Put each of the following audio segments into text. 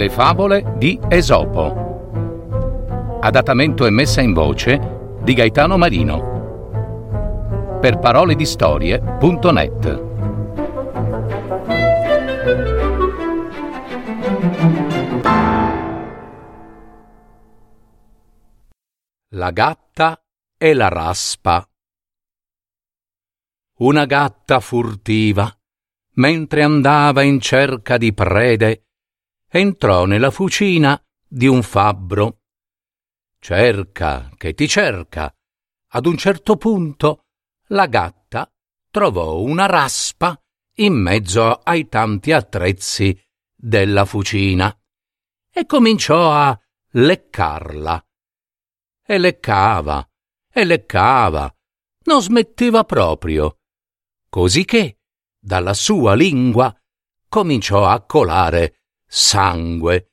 Le favole di Esopo. Adattamento e messa in voce di Gaetano Marino. Per parole di storie.net. La gatta e la raspa. Una gatta furtiva, mentre andava in cerca di prede, entrò nella fucina di un fabbro. Cerca che ti cerca. Ad un certo punto la gatta trovò una raspa in mezzo ai tanti attrezzi della fucina e cominciò a leccarla. E leccava, e leccava, non smetteva proprio, così che dalla sua lingua cominciò a colare sangue,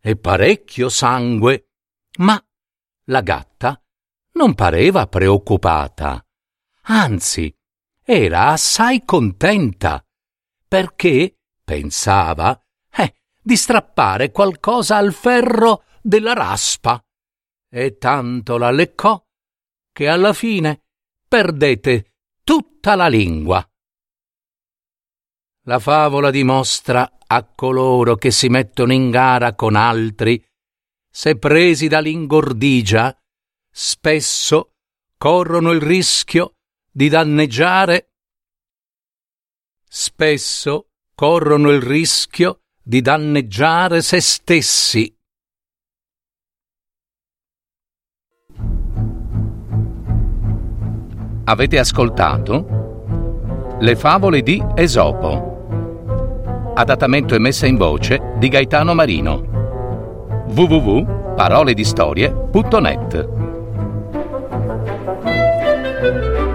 e parecchio sangue, ma la gatta non pareva preoccupata, anzi era assai contenta, perché pensava eh, di strappare qualcosa al ferro della raspa, e tanto la leccò che alla fine perdete tutta la lingua. La favola dimostra a coloro che si mettono in gara con altri, se presi dall'ingordigia, spesso corrono il rischio di danneggiare spesso corrono il rischio di danneggiare se stessi. Avete ascoltato Le favole di Esopo adattamento e messa in voce di Gaetano Marino. www.paroledistorie.net